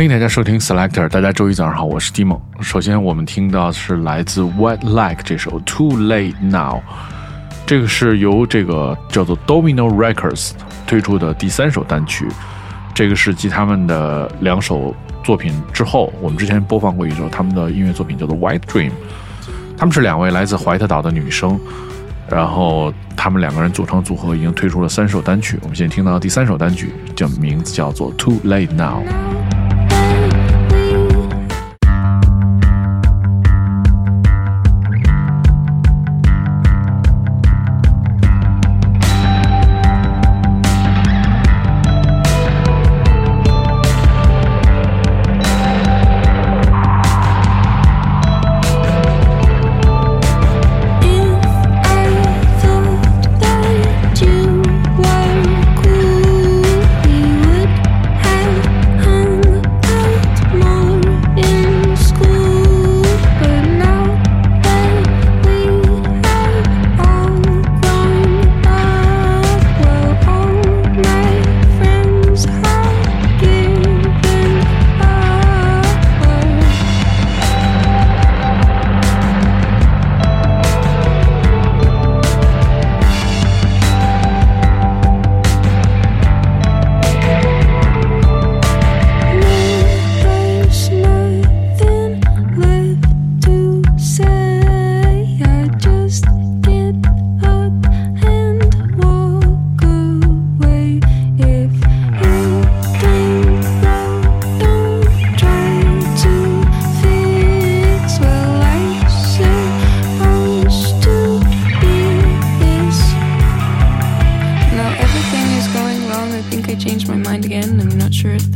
欢迎大家收听 Selector。大家周一早上好，我是 Dimo。首先，我们听到是来自 White Like 这首 Too Late Now，这个是由这个叫做 Domino Records 推出的第三首单曲。这个是继他们的两首作品之后，我们之前播放过一首他们的音乐作品，叫做 White Dream。他们是两位来自怀特岛的女生，然后他们两个人组成组合，已经推出了三首单曲。我们现在听到第三首单曲，叫名字叫做 Too Late Now。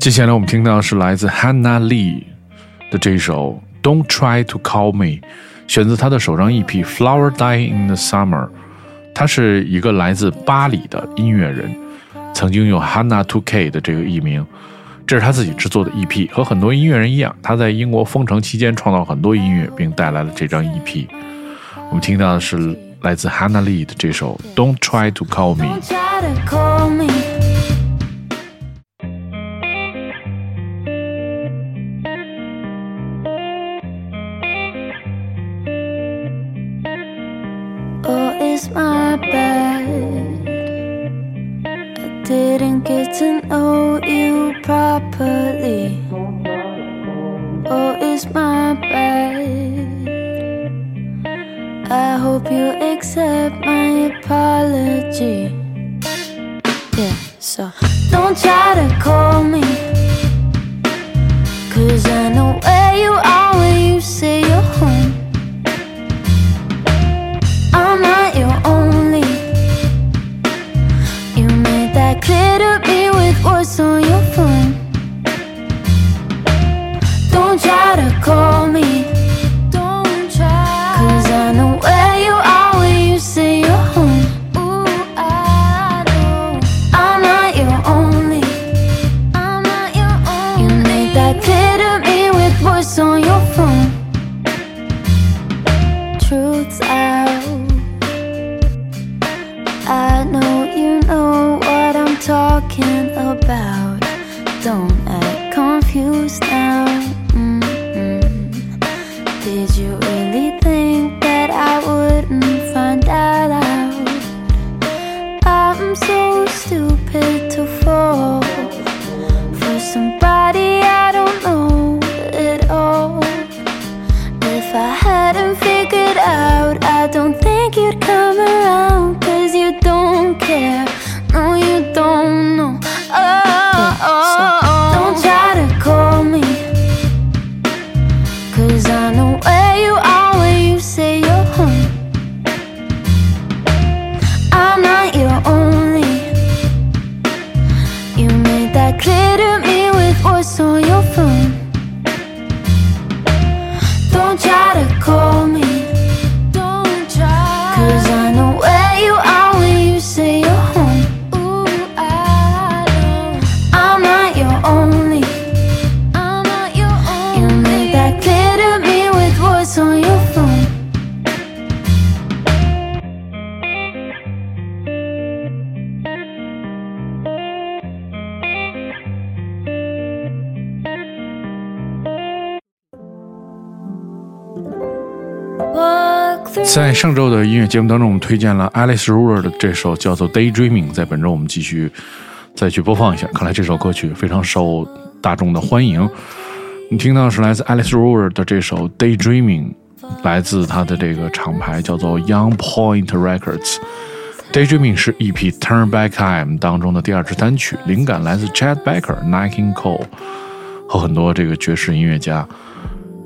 接下来我们听到是来自 Hannah Lee 的这一首《Don't Try to Call Me》，选自她的首张 EP《Flower Die in the Summer》。她是一个来自巴黎的音乐人，曾经有 Hannah Two K 的这个艺名。这是他自己制作的 EP，和很多音乐人一样，他在英国封城期间创造很多音乐，并带来了这张 EP。我们听到的是来自 Hannah Lee 的这首《Don't Try to Call Me》。Didn't get to know you properly. Oh, it's my bad. I hope you accept my apology. Yeah, so don't try to call me. Cause I know where you are when you say you're home. kiss on your phone Did you 在上周的音乐节目当中，我们推荐了 Alice Ruler 的这首叫做《Daydreaming》，在本周我们继续再去播放一下。看来这首歌曲非常受大众的欢迎。你听到是来自 Alice Ruler 的这首《Daydreaming》，来自他的这个厂牌叫做 Young Point Records。Daydreaming 是 EP Turn Back Time 当中的第二支单曲，灵感来自 Chad Baker、n i k i n g Cole 和很多这个爵士音乐家。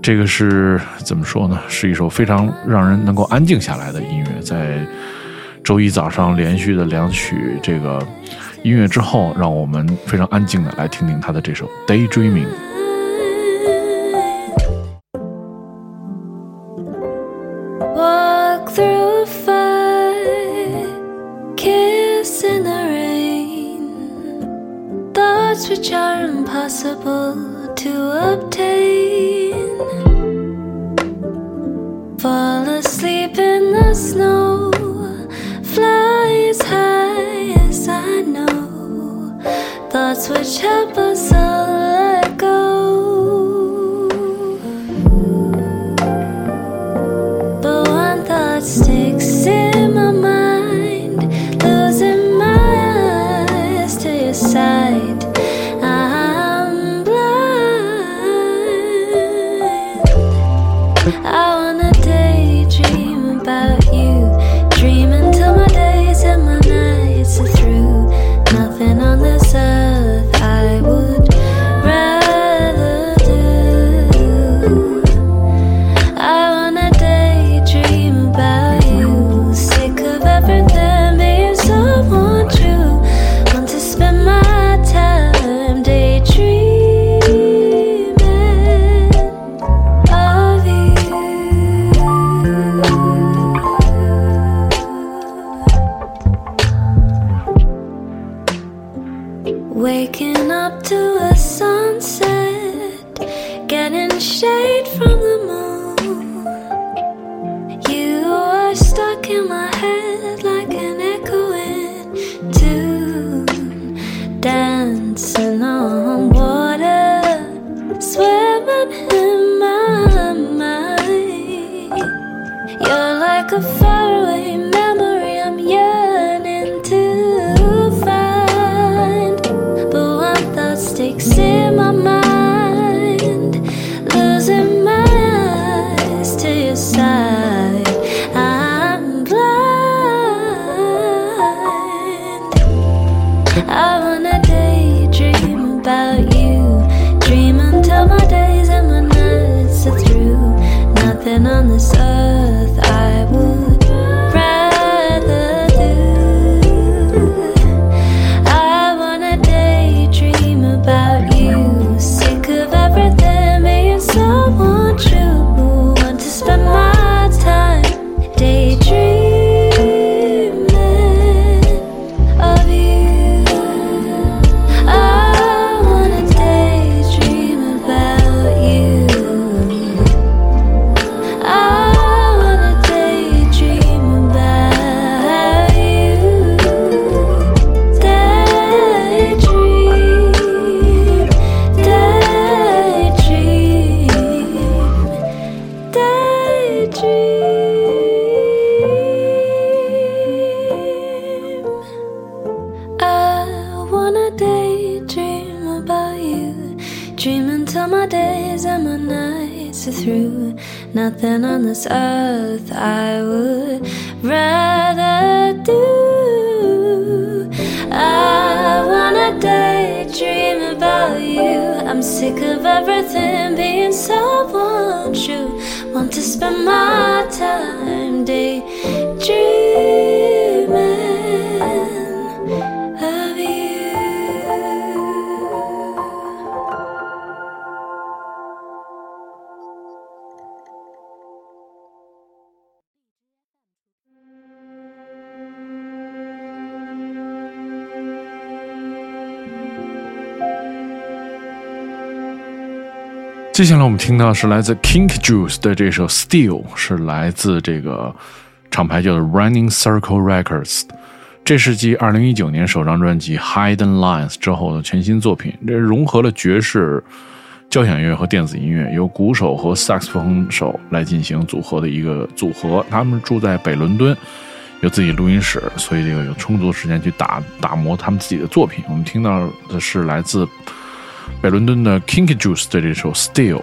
这个是怎么说呢？是一首非常让人能够安静下来的音乐。在周一早上连续的两曲这个音乐之后，让我们非常安静的来听听他的这首《Daydreaming》。Swimming in my mind. You're like a faraway 接下来我们听到是来自 Kink Juice 的这首《Steel》，是来自这个厂牌叫做 Running Circle Records，这是继2019年首张专辑《Hidden Lines》之后的全新作品。这融合了爵士、交响乐和电子音乐，由鼓手和萨克斯风手来进行组合的一个组合。他们住在北伦敦，有自己录音室，所以这个有充足时间去打打磨他们自己的作品。我们听到的是来自。北伦敦的 Kinky Juice 的这首《Still》。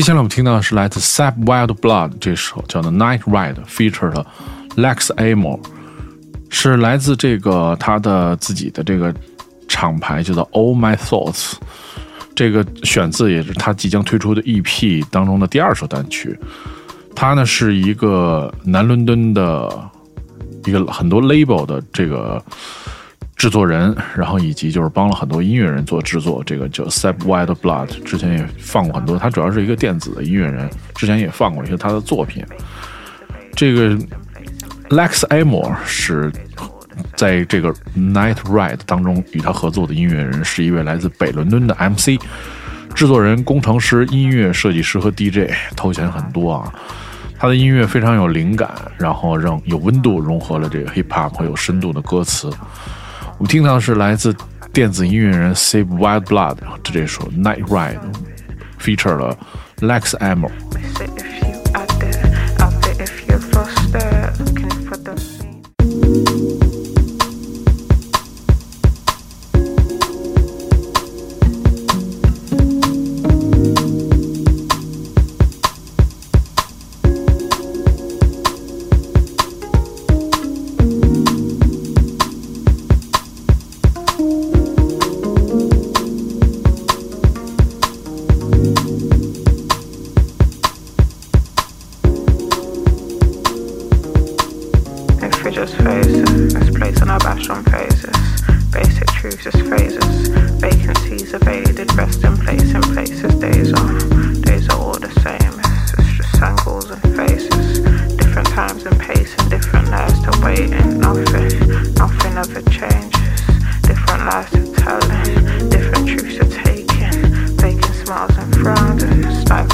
接下来我们听到的是来自 Sap Wild Blood 这首叫做《Night Ride》，featured Lex Amor，是来自这个他的自己的这个厂牌叫做 All My Thoughts。这个选自也是他即将推出的 EP 当中的第二首单曲。他呢是一个南伦敦的一个很多 label 的这个制作人，然后以及就是帮了很多音乐人做制作。这个叫 Sap White Blood，之前也放过很多。他主要是一个电子的音乐人，之前也放过一些他的作品。这个 Lex Amor 是在这个 Night Ride 当中与他合作的音乐人，是一位来自北伦敦的 MC。制作人、工程师、音乐设计师和 DJ 头衔很多啊。他的音乐非常有灵感，然后让有温度，融合了这个 hip hop 和有深度的歌词。我们听到的是来自电子音乐人 Save Wild Blood 的这首 Night Ride，feature 了 Lex Amor。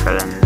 Excellent.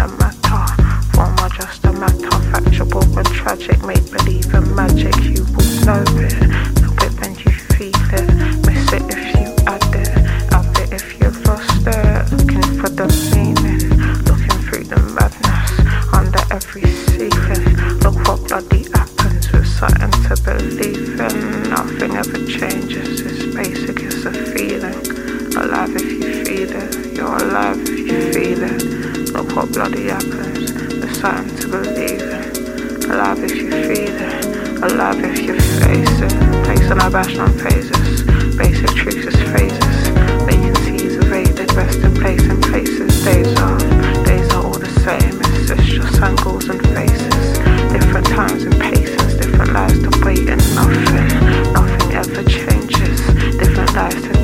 disaster.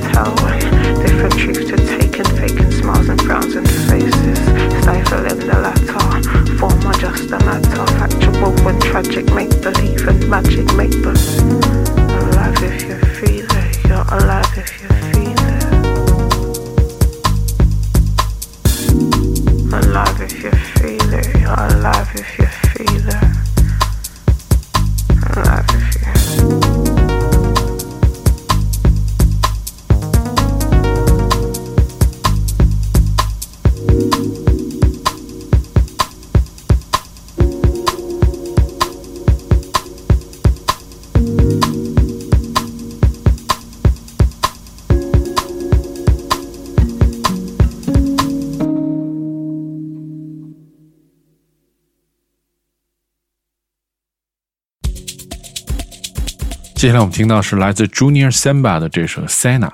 接下来我们听到是来自 Junior Samba 的这首 Sana，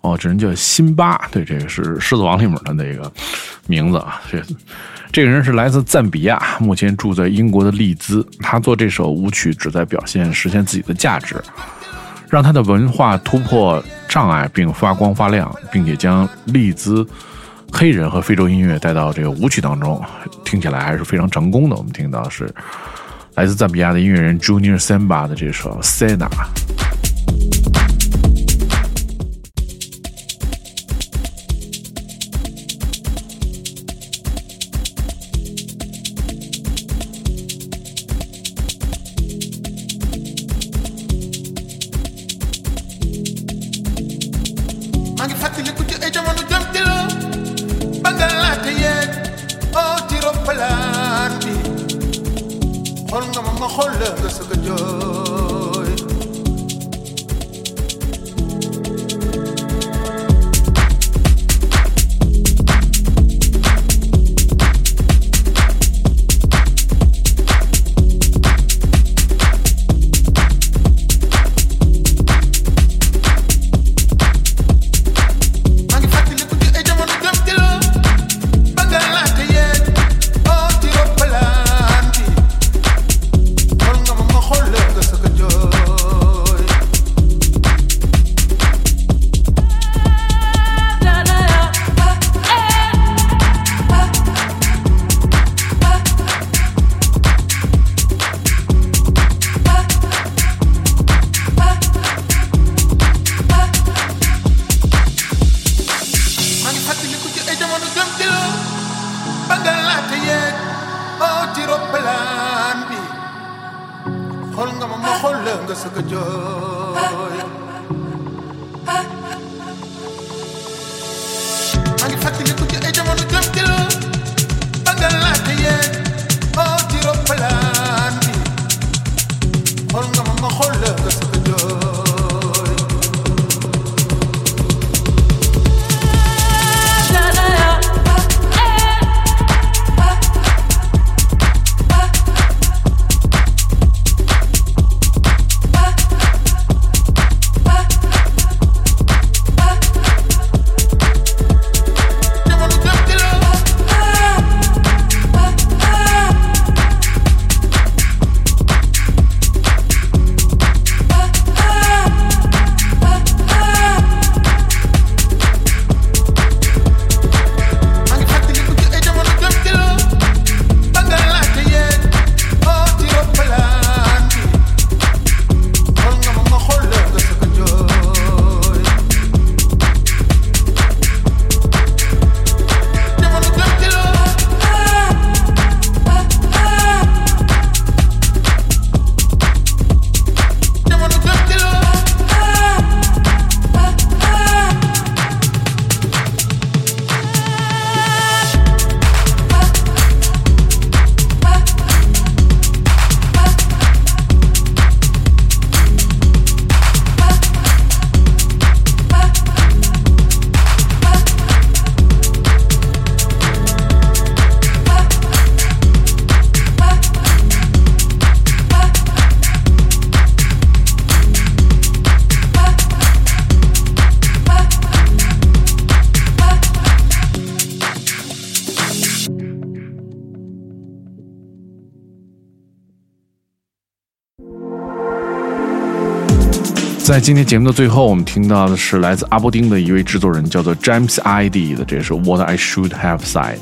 哦，这人叫辛巴，对，这个是《狮子王》里面的那个名字啊。这这个人是来自赞比亚，目前住在英国的利兹。他做这首舞曲旨在表现实现自己的价值，让他的文化突破障碍并发光发亮，并且将利兹黑人和非洲音乐带到这个舞曲当中，听起来还是非常成功的。我们听到是。来自赞比亚的音乐人 Junior Samba 的这首《Sena》。de eso que yo fàttaliku ci ay jamono jëm ci loo ba nga laata yeeg moo ci nga ma ma xool la nga sëgg a jooy maa ngi fàttaliku ci ay jamono jëm ci loo ba nga laata yeeg moo nga ma ma xool la nga 在今天节目的最后，我们听到的是来自阿伯丁的一位制作人，叫做 James ID 的这首《What I Should Have Said》。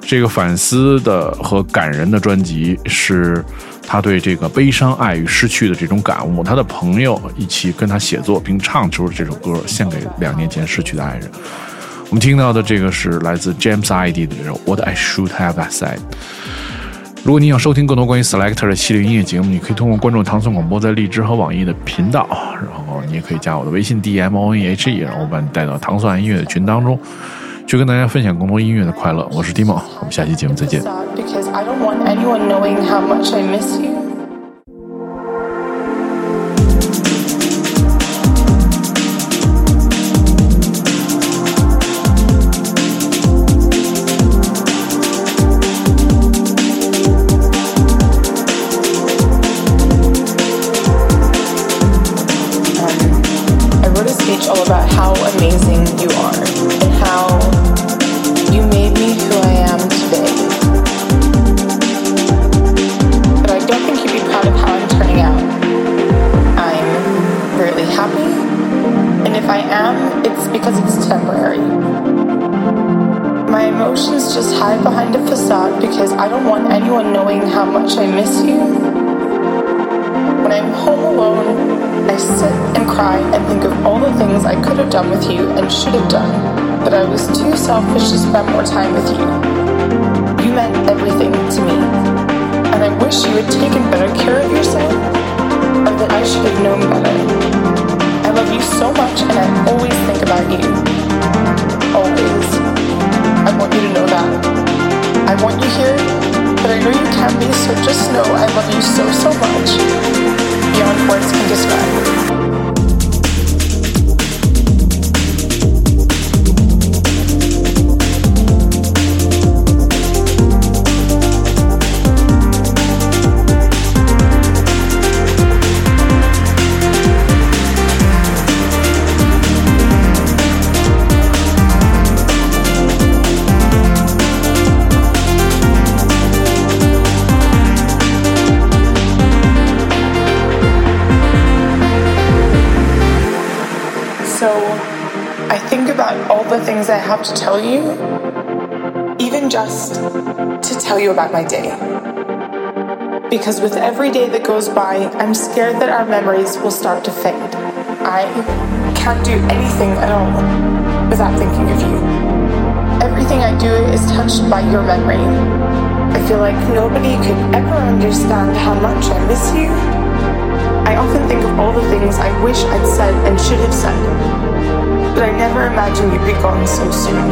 这个反思的和感人的专辑是他对这个悲伤、爱与失去的这种感悟。他的朋友一起跟他写作并唱出了这首歌，献给两年前逝去的爱人。我们听到的这个是来自 James ID 的这首《What I Should Have Said》。如果你想收听更多关于 Selector 的系列音乐节目，你可以通过关注唐宋广播在荔枝和网易的频道，然后你也可以加我的微信 D M O N e H E，然后我把你带到唐宋音乐的群当中，去跟大家分享更多音乐的快乐。我是 Dimo，我们下期节目再见。And done, but I was too selfish to spend more time with you. You meant everything to me, and I wish you had taken better care of yourself, or that I should have known better. I love you so much, and I always think about you. Always. I want you to know that. I want you here, but I know you can be, so just know I love you so, so much. Beyond words can describe. So I think about all the things I have to tell you, even just to tell you about my day. Because with every day that goes by, I'm scared that our memories will start to fade. I can't do anything at all without thinking of you. Everything I do is touched by your memory. I feel like nobody could ever understand how much I miss you. I often think of all the things I wish I'd said and should have said, but I never imagined you'd be gone so soon.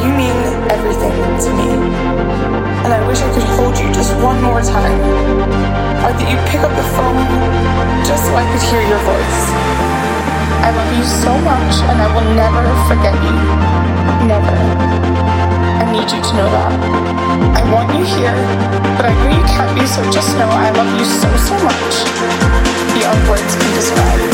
You mean everything to me, and I wish I could hold you just one more time, or that you'd pick up the phone just so I could hear your voice. I love you so much, and I will never forget you. Never. I need you to know that. I want you here, but I know you can't be, so just know I love so, so much. Beyond words can describe.